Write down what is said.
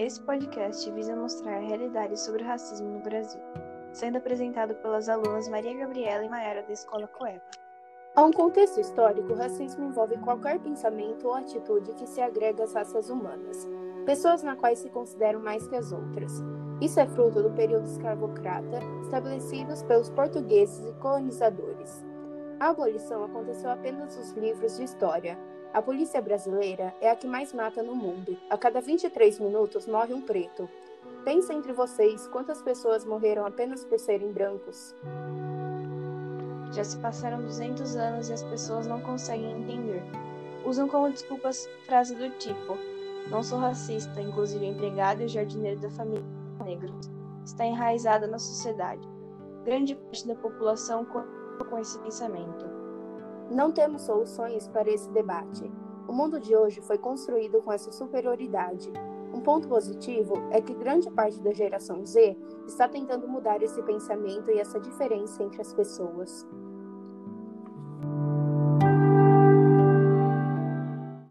Esse podcast visa mostrar a realidade sobre o racismo no Brasil, sendo apresentado pelas alunas Maria Gabriela e Mayara da Escola Coeva. Há um contexto histórico, o racismo envolve qualquer pensamento ou atitude que se agrega às raças humanas, pessoas na quais se consideram mais que as outras. Isso é fruto do período escravocrata estabelecidos pelos portugueses e colonizadores. A abolição aconteceu apenas nos livros de história. A polícia brasileira é a que mais mata no mundo. A cada 23 minutos morre um preto. Pensa entre vocês quantas pessoas morreram apenas por serem brancos. Já se passaram 200 anos e as pessoas não conseguem entender. Usam como desculpas frases do tipo: Não sou racista, inclusive empregado e jardineiro da família negro. Está enraizada na sociedade. Grande parte da população com esse pensamento. Não temos soluções para esse debate. O mundo de hoje foi construído com essa superioridade. Um ponto positivo é que grande parte da geração Z está tentando mudar esse pensamento e essa diferença entre as pessoas.